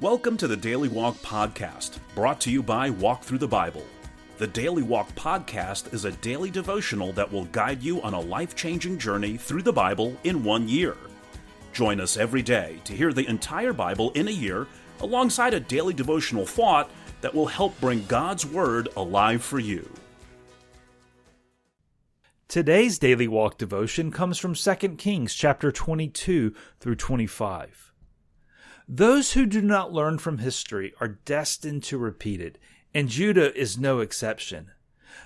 Welcome to the Daily Walk Podcast, brought to you by Walk Through the Bible. The Daily Walk Podcast is a daily devotional that will guide you on a life changing journey through the Bible in one year. Join us every day to hear the entire Bible in a year alongside a daily devotional thought that will help bring God's Word alive for you. Today's Daily Walk devotion comes from 2 Kings chapter 22 through 25. Those who do not learn from history are destined to repeat it, and Judah is no exception.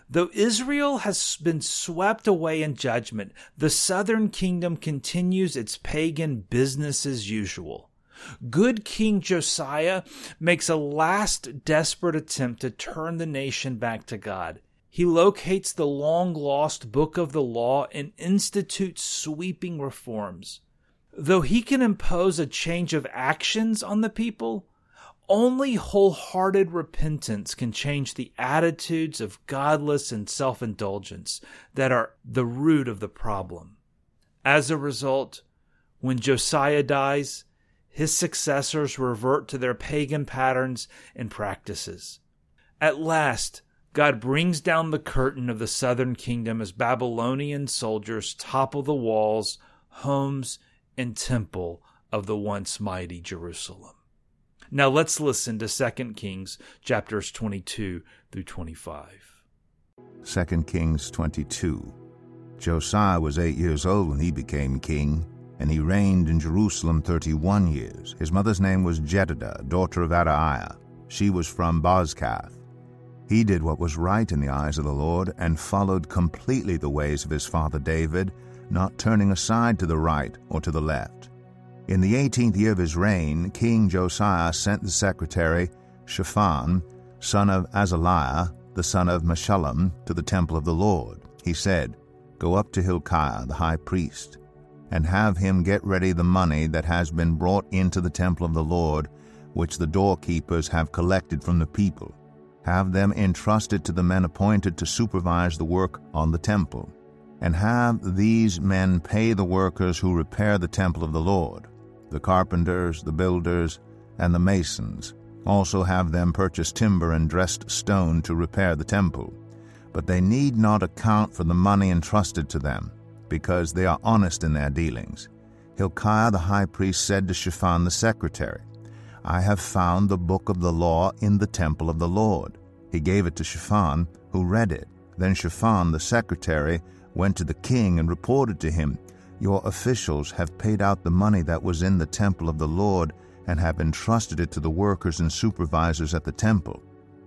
Though Israel has been swept away in judgment, the southern kingdom continues its pagan business as usual. Good King Josiah makes a last desperate attempt to turn the nation back to God. He locates the long lost book of the law and institutes sweeping reforms. Though he can impose a change of actions on the people, only wholehearted repentance can change the attitudes of godless and self indulgence that are the root of the problem. As a result, when Josiah dies, his successors revert to their pagan patterns and practices. At last, God brings down the curtain of the southern kingdom as Babylonian soldiers topple the walls, homes, and temple of the once mighty Jerusalem. Now let's listen to 2 Kings chapters 22 through 25. 2 Kings 22. Josiah was eight years old when he became king, and he reigned in Jerusalem thirty one years. His mother's name was Jedidah, daughter of Adaiah. She was from Bozkath. He did what was right in the eyes of the Lord, and followed completely the ways of his father David, not turning aside to the right or to the left. In the eighteenth year of his reign, King Josiah sent the secretary Shaphan, son of Azaliah, the son of Meshullam, to the temple of the Lord. He said, Go up to Hilkiah, the high priest, and have him get ready the money that has been brought into the temple of the Lord, which the doorkeepers have collected from the people. Have them entrusted to the men appointed to supervise the work on the temple and have these men pay the workers who repair the temple of the Lord, the carpenters, the builders, and the masons. Also have them purchase timber and dressed stone to repair the temple. But they need not account for the money entrusted to them, because they are honest in their dealings. Hilkiah the high priest said to Shaphan the secretary, I have found the book of the law in the temple of the Lord. He gave it to Shaphan, who read it. Then Shaphan the secretary went to the king and reported to him, Your officials have paid out the money that was in the temple of the Lord and have entrusted it to the workers and supervisors at the temple.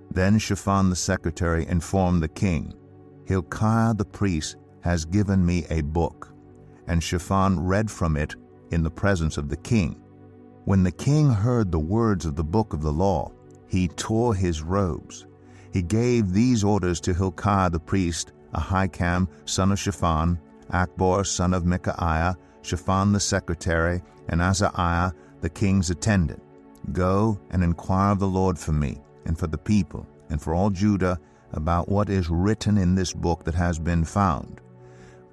Then Shaphan the secretary informed the king, Hilkiah the priest has given me a book. And Shaphan read from it in the presence of the king. When the king heard the words of the book of the law, he tore his robes. He gave these orders to Hilkiah the priest Ahikam, son of Shaphan, Akbor, son of Micaiah, Shaphan the secretary, and Azariah, the king's attendant. Go and inquire of the Lord for me, and for the people, and for all Judah, about what is written in this book that has been found.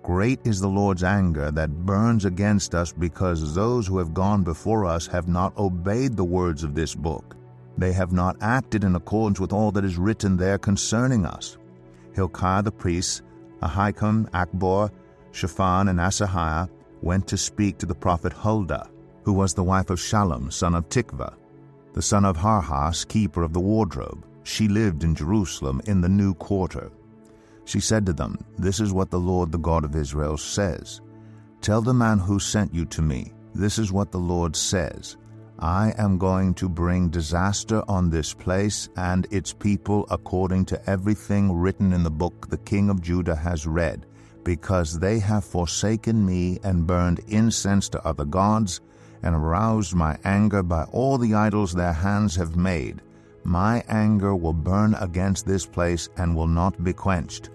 Great is the Lord's anger that burns against us because those who have gone before us have not obeyed the words of this book. They have not acted in accordance with all that is written there concerning us. Hilkiah the priest, Ahikam, Akbor, Shaphan, and Asaiah went to speak to the prophet Huldah, who was the wife of Shallum, son of Tikvah, the son of Harhas, keeper of the wardrobe. She lived in Jerusalem in the new quarter. She said to them, This is what the Lord, the God of Israel, says. Tell the man who sent you to me, This is what the Lord says. I am going to bring disaster on this place and its people according to everything written in the book the king of Judah has read, because they have forsaken me and burned incense to other gods, and aroused my anger by all the idols their hands have made. My anger will burn against this place and will not be quenched.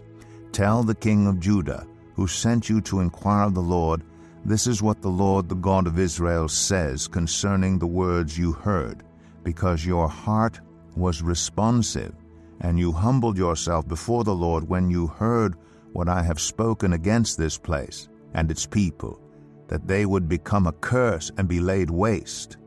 Tell the king of Judah, who sent you to inquire of the Lord, this is what the Lord, the God of Israel, says concerning the words you heard, because your heart was responsive, and you humbled yourself before the Lord when you heard what I have spoken against this place and its people, that they would become a curse and be laid waste.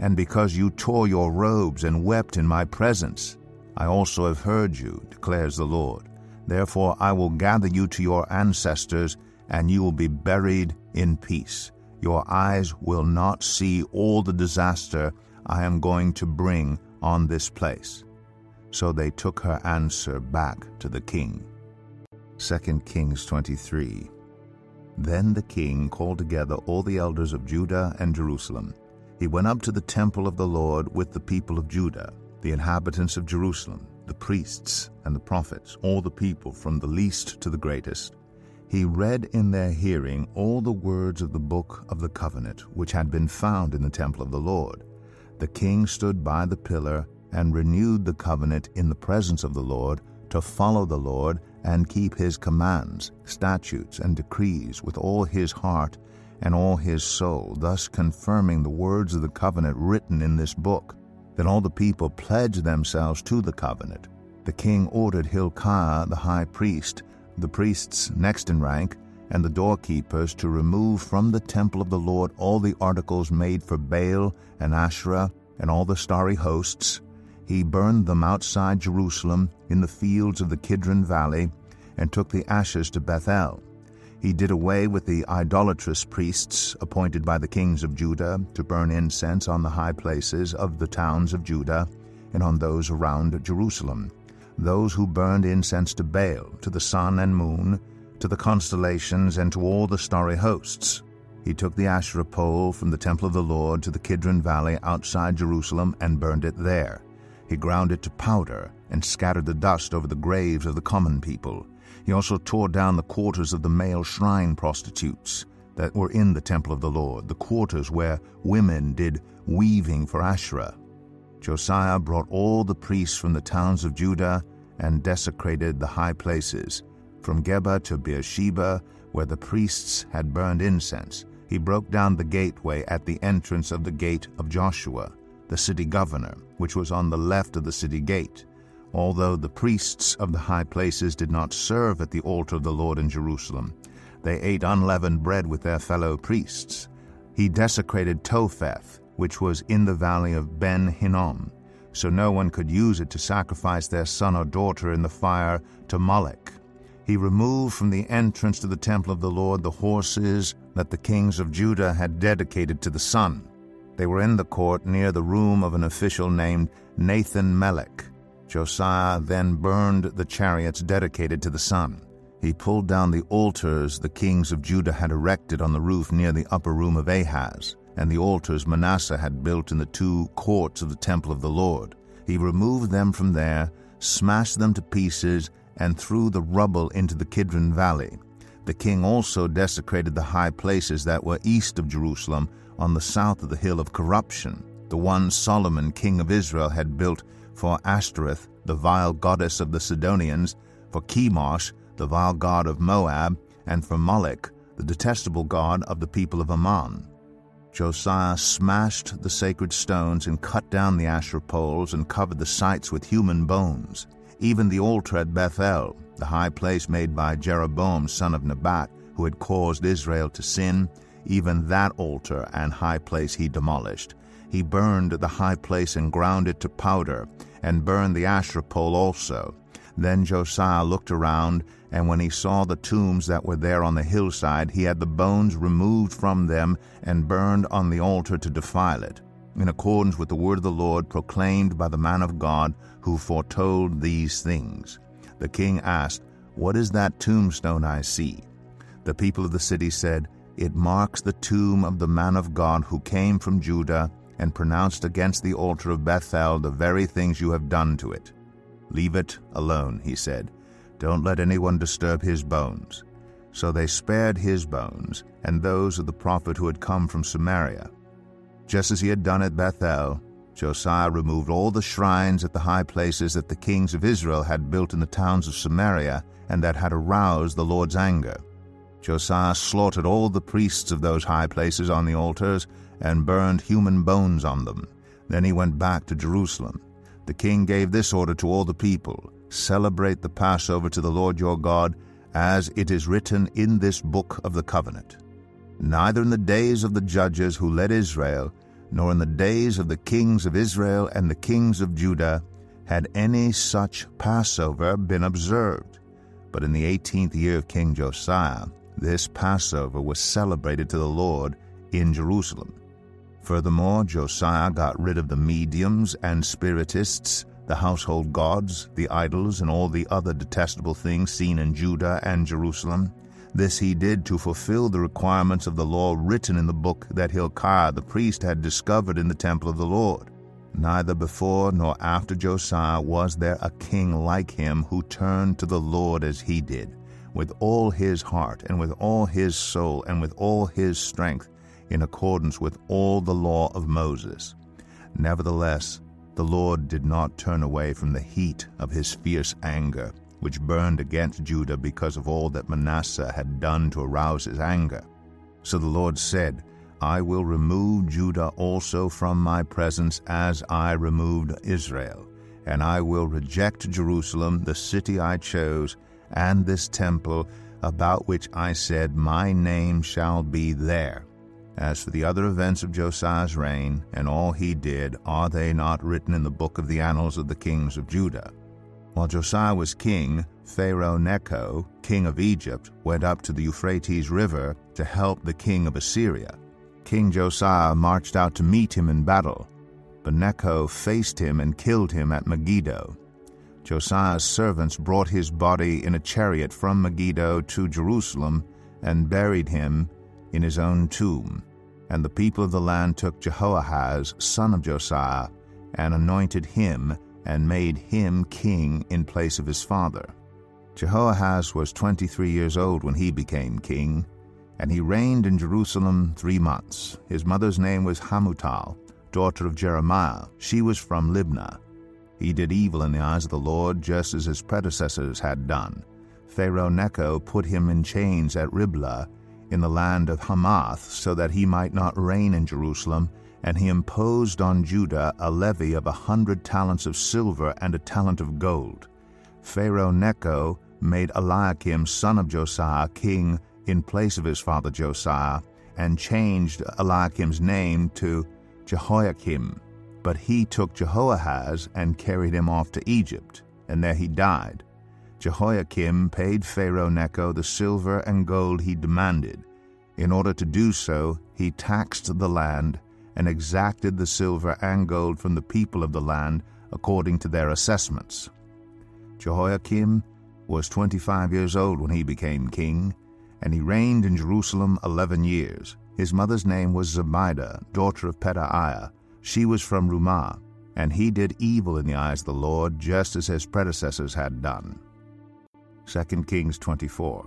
and because you tore your robes and wept in my presence. I also have heard you, declares the Lord. Therefore I will gather you to your ancestors, and you will be buried in peace. Your eyes will not see all the disaster I am going to bring on this place. So they took her answer back to the king. 2 Kings 23 Then the king called together all the elders of Judah and Jerusalem. He went up to the temple of the Lord with the people of Judah, the inhabitants of Jerusalem, the priests and the prophets, all the people from the least to the greatest. He read in their hearing all the words of the book of the covenant which had been found in the temple of the Lord. The king stood by the pillar and renewed the covenant in the presence of the Lord to follow the Lord and keep his commands, statutes, and decrees with all his heart and all his soul, thus confirming the words of the covenant written in this book. Then all the people pledged themselves to the covenant. The king ordered Hilkiah the high priest, the priests next in rank, and the doorkeepers to remove from the temple of the Lord all the articles made for Baal and Asherah and all the starry hosts. He burned them outside Jerusalem in the fields of the Kidron Valley and took the ashes to Bethel. He did away with the idolatrous priests appointed by the kings of Judah to burn incense on the high places of the towns of Judah and on those around Jerusalem, those who burned incense to Baal, to the sun and moon, to the constellations, and to all the starry hosts. He took the Asherah pole from the temple of the Lord to the Kidron Valley outside Jerusalem and burned it there. He ground it to powder and scattered the dust over the graves of the common people. He also tore down the quarters of the male shrine prostitutes that were in the temple of the Lord, the quarters where women did weaving for Asherah. Josiah brought all the priests from the towns of Judah and desecrated the high places, from Geba to Beersheba, where the priests had burned incense. He broke down the gateway at the entrance of the gate of Joshua, the city governor, which was on the left of the city gate although the priests of the high places did not serve at the altar of the Lord in Jerusalem. They ate unleavened bread with their fellow priests. He desecrated Topheth, which was in the valley of Ben Hinnom, so no one could use it to sacrifice their son or daughter in the fire to Molech. He removed from the entrance to the temple of the Lord the horses that the kings of Judah had dedicated to the sun. They were in the court near the room of an official named Nathan Melech. Josiah then burned the chariots dedicated to the sun. He pulled down the altars the kings of Judah had erected on the roof near the upper room of Ahaz, and the altars Manasseh had built in the two courts of the temple of the Lord. He removed them from there, smashed them to pieces, and threw the rubble into the Kidron Valley. The king also desecrated the high places that were east of Jerusalem on the south of the hill of corruption, the one Solomon, king of Israel, had built for Ashtoreth, the vile goddess of the Sidonians, for Chemosh, the vile god of Moab, and for Molech, the detestable god of the people of Ammon. Josiah smashed the sacred stones and cut down the Asherah poles and covered the sites with human bones. Even the altar at Bethel, the high place made by Jeroboam son of Nebat, who had caused Israel to sin, even that altar and high place he demolished. He burned the high place and ground it to powder, and burned the Asherah pole also. Then Josiah looked around, and when he saw the tombs that were there on the hillside, he had the bones removed from them and burned on the altar to defile it, in accordance with the word of the Lord proclaimed by the man of God who foretold these things. The king asked, What is that tombstone I see? The people of the city said, It marks the tomb of the man of God who came from Judah and pronounced against the altar of Bethel the very things you have done to it. Leave it alone, he said. Don't let anyone disturb his bones. So they spared his bones and those of the prophet who had come from Samaria. Just as he had done at Bethel, Josiah removed all the shrines at the high places that the kings of Israel had built in the towns of Samaria and that had aroused the Lord's anger. Josiah slaughtered all the priests of those high places on the altars and burned human bones on them. Then he went back to Jerusalem. The king gave this order to all the people Celebrate the Passover to the Lord your God, as it is written in this book of the covenant. Neither in the days of the judges who led Israel, nor in the days of the kings of Israel and the kings of Judah had any such Passover been observed. But in the eighteenth year of King Josiah, this Passover was celebrated to the Lord in Jerusalem. Furthermore, Josiah got rid of the mediums and spiritists, the household gods, the idols, and all the other detestable things seen in Judah and Jerusalem. This he did to fulfill the requirements of the law written in the book that Hilkiah the priest had discovered in the temple of the Lord. Neither before nor after Josiah was there a king like him who turned to the Lord as he did, with all his heart, and with all his soul, and with all his strength, in accordance with all the law of Moses. Nevertheless, the Lord did not turn away from the heat of his fierce anger, which burned against Judah because of all that Manasseh had done to arouse his anger. So the Lord said, I will remove Judah also from my presence as I removed Israel, and I will reject Jerusalem, the city I chose, and this temple about which I said, My name shall be there. As for the other events of Josiah's reign, and all he did, are they not written in the book of the annals of the kings of Judah? While Josiah was king, Pharaoh Necho, king of Egypt, went up to the Euphrates River to help the king of Assyria. King Josiah marched out to meet him in battle, but Necho faced him and killed him at Megiddo. Josiah's servants brought his body in a chariot from Megiddo to Jerusalem and buried him in his own tomb. And the people of the land took Jehoahaz, son of Josiah, and anointed him and made him king in place of his father. Jehoahaz was twenty three years old when he became king, and he reigned in Jerusalem three months. His mother's name was Hamutal, daughter of Jeremiah. She was from Libnah. He did evil in the eyes of the Lord, just as his predecessors had done. Pharaoh Necho put him in chains at Riblah in the land of Hamath, so that he might not reign in Jerusalem, and he imposed on Judah a levy of a hundred talents of silver and a talent of gold. Pharaoh Necho made Eliakim son of Josiah king in place of his father Josiah, and changed Eliakim's name to Jehoiakim. But he took Jehoahaz and carried him off to Egypt, and there he died. Jehoiakim paid Pharaoh Necho the silver and gold he demanded. In order to do so, he taxed the land and exacted the silver and gold from the people of the land according to their assessments. Jehoiakim was twenty-five years old when he became king, and he reigned in Jerusalem eleven years. His mother's name was Zebidah, daughter of Pedaiah. She was from Rumah, and he did evil in the eyes of the Lord, just as his predecessors had done. 2 Kings 24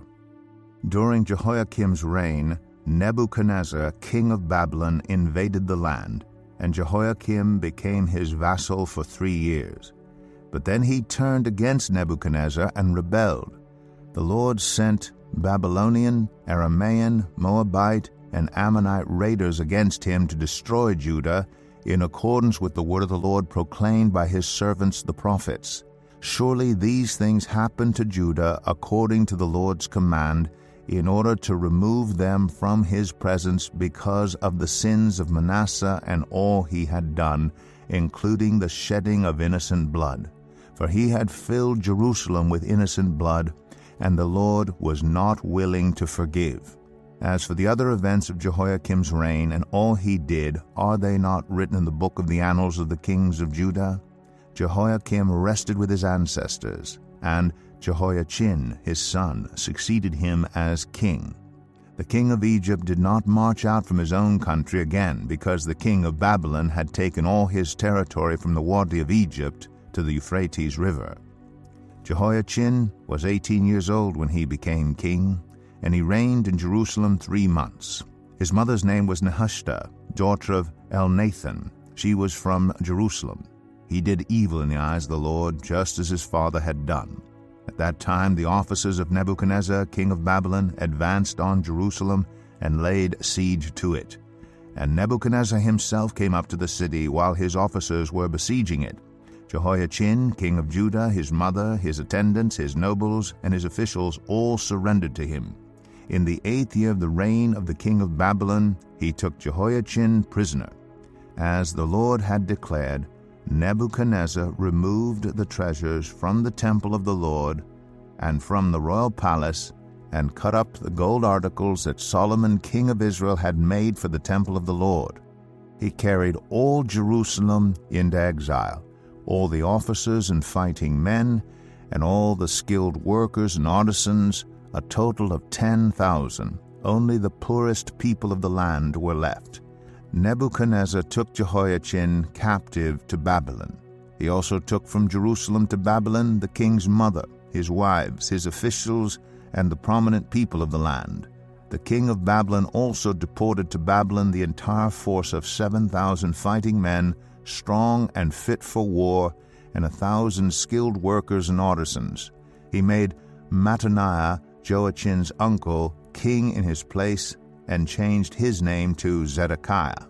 During Jehoiakim's reign, Nebuchadnezzar, king of Babylon, invaded the land, and Jehoiakim became his vassal for three years. But then he turned against Nebuchadnezzar and rebelled. The Lord sent Babylonian, Aramaean, Moabite, and Ammonite raiders against him to destroy Judah in accordance with the word of the Lord proclaimed by his servants the prophets. Surely these things happened to Judah according to the Lord's command, in order to remove them from his presence because of the sins of Manasseh and all he had done, including the shedding of innocent blood. For he had filled Jerusalem with innocent blood, and the Lord was not willing to forgive. As for the other events of Jehoiakim's reign and all he did, are they not written in the book of the annals of the kings of Judah? Jehoiakim rested with his ancestors, and Jehoiachin, his son, succeeded him as king. The king of Egypt did not march out from his own country again, because the king of Babylon had taken all his territory from the Wadi of Egypt to the Euphrates River. Jehoiachin was eighteen years old when he became king, and he reigned in Jerusalem three months. His mother's name was Nehushta, daughter of Elnathan. She was from Jerusalem. He did evil in the eyes of the Lord, just as his father had done. At that time the officers of Nebuchadnezzar, king of Babylon, advanced on Jerusalem and laid siege to it. And Nebuchadnezzar himself came up to the city while his officers were besieging it. Jehoiachin, king of Judah, his mother, his attendants, his nobles, and his officials all surrendered to him. In the eighth year of the reign of the king of Babylon, he took Jehoiachin prisoner. As the Lord had declared, Nebuchadnezzar removed the treasures from the temple of the Lord and from the royal palace and cut up the gold articles that Solomon king of Israel had made for the temple of the Lord. He carried all Jerusalem into exile, all the officers and fighting men, and all the skilled workers and artisans, a total of ten thousand. Only the poorest people of the land were left. Nebuchadnezzar took Jehoiachin captive to Babylon. He also took from Jerusalem to Babylon the king's mother, his wives, his officials, and the prominent people of the land. The king of Babylon also deported to Babylon the entire force of 7,000 fighting men, strong and fit for war, and a thousand skilled workers and artisans. He made Mattaniah, Jehoiachin's uncle, king in his place, and changed his name to Zedekiah.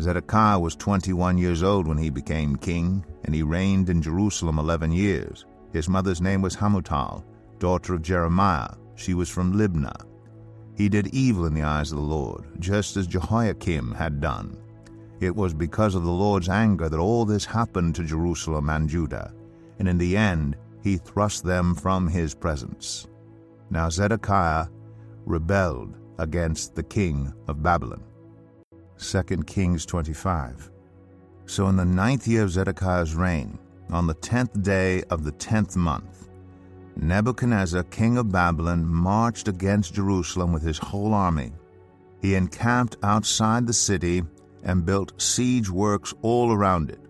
Zedekiah was 21 years old when he became king, and he reigned in Jerusalem 11 years. His mother's name was Hamutal, daughter of Jeremiah. She was from Libnah. He did evil in the eyes of the Lord, just as Jehoiakim had done. It was because of the Lord's anger that all this happened to Jerusalem and Judah, and in the end he thrust them from his presence. Now Zedekiah rebelled against the king of Babylon. 2 Kings 25. So in the ninth year of Zedekiah's reign, on the tenth day of the tenth month, Nebuchadnezzar, king of Babylon, marched against Jerusalem with his whole army. He encamped outside the city and built siege works all around it.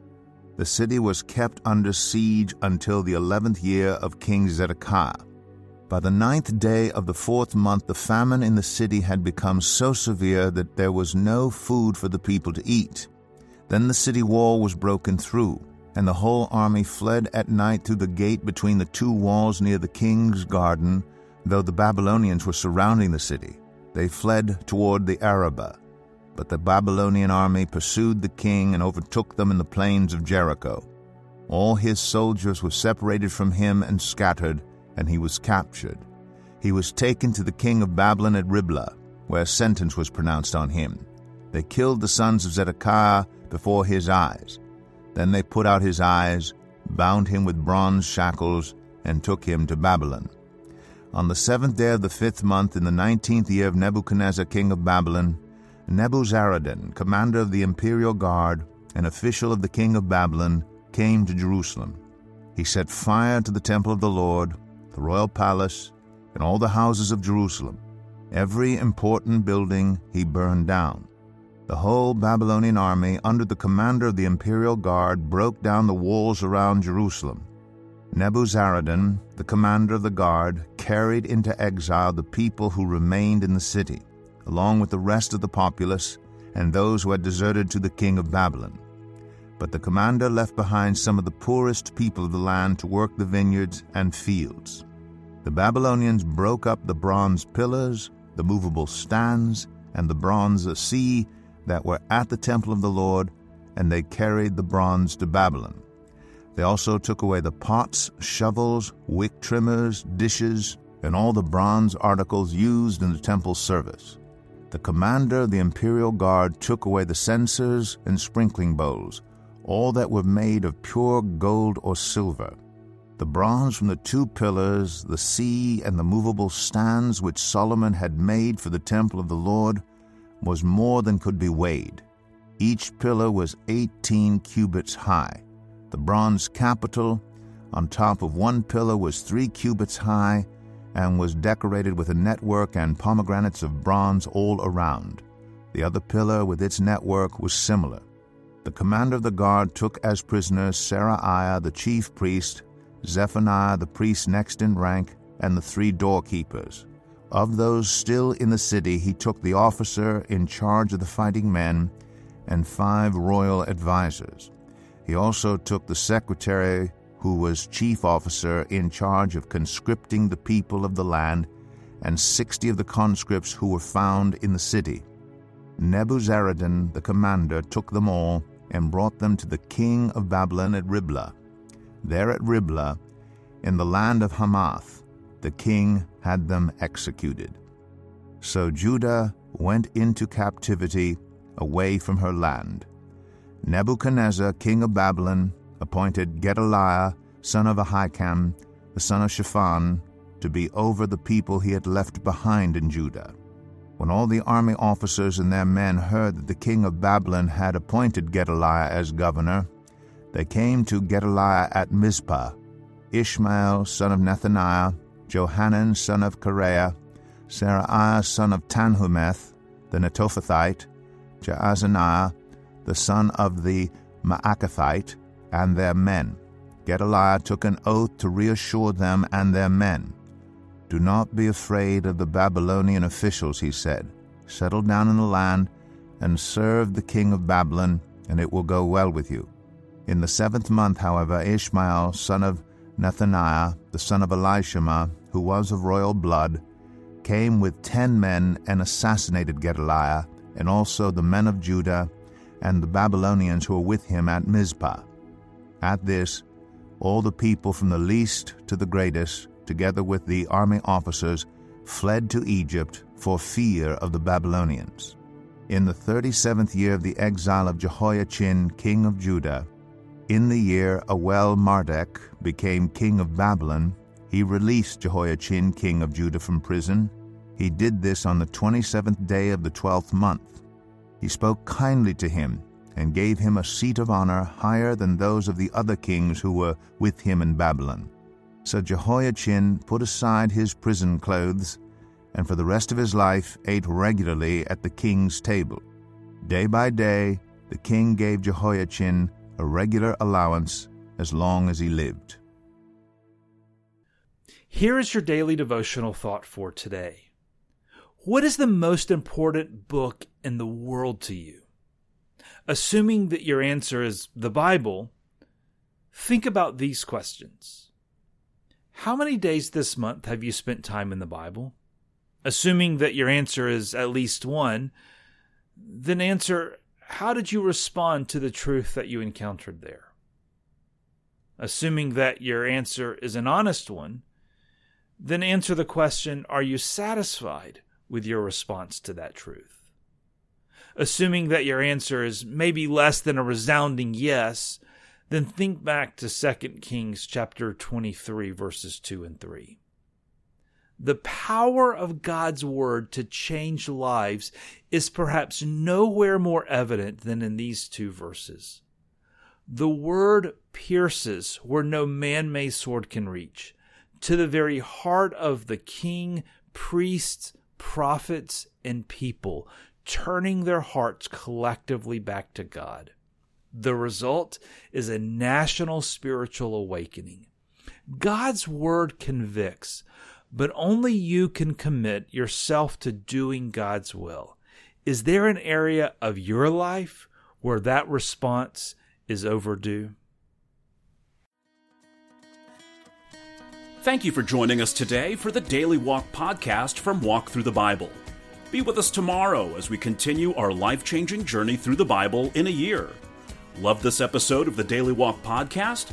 The city was kept under siege until the eleventh year of King Zedekiah. By the ninth day of the fourth month, the famine in the city had become so severe that there was no food for the people to eat. Then the city wall was broken through and the whole army fled at night through the gate between the two walls near the king's garden, though the Babylonians were surrounding the city. They fled toward the Arabah. But the Babylonian army pursued the king and overtook them in the plains of Jericho. All his soldiers were separated from him and scattered, and he was captured. He was taken to the king of Babylon at Riblah, where sentence was pronounced on him. They killed the sons of Zedekiah before his eyes then they put out his eyes, bound him with bronze shackles, and took him to Babylon. On the seventh day of the fifth month, in the nineteenth year of Nebuchadnezzar king of Babylon, Nebuzaradan, commander of the imperial guard, an official of the king of Babylon, came to Jerusalem. He set fire to the temple of the Lord, the royal palace, and all the houses of Jerusalem. Every important building he burned down. The whole Babylonian army, under the commander of the imperial guard, broke down the walls around Jerusalem. Nebuzaradan, the commander of the guard, carried into exile the people who remained in the city, along with the rest of the populace and those who had deserted to the king of Babylon. But the commander left behind some of the poorest people of the land to work the vineyards and fields. The Babylonians broke up the bronze pillars, the movable stands, and the bronze sea that were at the temple of the Lord, and they carried the bronze to Babylon. They also took away the pots, shovels, wick trimmers, dishes, and all the bronze articles used in the temple service. The commander of the imperial guard took away the censers and sprinkling bowls, all that were made of pure gold or silver. The bronze from the two pillars, the sea, and the movable stands which Solomon had made for the temple of the Lord was more than could be weighed. Each pillar was 18 cubits high. The bronze capital on top of one pillar was three cubits high and was decorated with a network and pomegranates of bronze all around. The other pillar with its network was similar. The commander of the guard took as prisoners Seraiah the chief priest, Zephaniah the priest next in rank, and the three doorkeepers. Of those still in the city, he took the officer in charge of the fighting men and five royal advisers. He also took the secretary, who was chief officer in charge of conscripting the people of the land, and sixty of the conscripts who were found in the city. Nebuzaradan, the commander, took them all and brought them to the king of Babylon at Riblah. There at Riblah, in the land of Hamath, the king had them executed. So Judah went into captivity away from her land. Nebuchadnezzar, king of Babylon, appointed Gedaliah, son of Ahikam, the son of Shaphan, to be over the people he had left behind in Judah. When all the army officers and their men heard that the king of Babylon had appointed Gedaliah as governor, they came to Gedaliah at Mizpah. Ishmael, son of Nethaniah, Johanan, son of Kareah, Seraiah, son of Tanhumeth, the Netophathite, Jaazaniah, the son of the Maacathite, and their men. Gedaliah took an oath to reassure them and their men. Do not be afraid of the Babylonian officials, he said. Settle down in the land and serve the king of Babylon, and it will go well with you. In the seventh month, however, Ishmael, son of Nethaniah, the son of Elishama, who was of royal blood, came with ten men and assassinated Gedaliah, and also the men of Judah and the Babylonians who were with him at Mizpah. At this, all the people from the least to the greatest together with the army officers, fled to Egypt for fear of the Babylonians. In the thirty seventh year of the exile of Jehoiachin, king of Judah, in the year Awel Marduk became king of Babylon, he released Jehoiachin, king of Judah, from prison. He did this on the twenty seventh day of the twelfth month. He spoke kindly to him and gave him a seat of honor higher than those of the other kings who were with him in Babylon. So Jehoiachin put aside his prison clothes, and for the rest of his life ate regularly at the king's table. Day by day, the king gave Jehoiachin a regular allowance as long as he lived. Here is your daily devotional thought for today. What is the most important book in the world to you? Assuming that your answer is the Bible, think about these questions. How many days this month have you spent time in the Bible? Assuming that your answer is at least one, then answer how did you respond to the truth that you encountered there? Assuming that your answer is an honest one, then answer the question Are you satisfied with your response to that truth? Assuming that your answer is maybe less than a resounding yes, then think back to 2 Kings chapter 23 verses 2 and 3. The power of God's word to change lives is perhaps nowhere more evident than in these two verses. The word pierces where no man made sword can reach, to the very heart of the king, priests, prophets, and people, turning their hearts collectively back to God. The result is a national spiritual awakening. God's word convicts, but only you can commit yourself to doing God's will. Is there an area of your life where that response is overdue? Thank you for joining us today for the Daily Walk podcast from Walk Through the Bible. Be with us tomorrow as we continue our life changing journey through the Bible in a year. Love this episode of the Daily Walk podcast?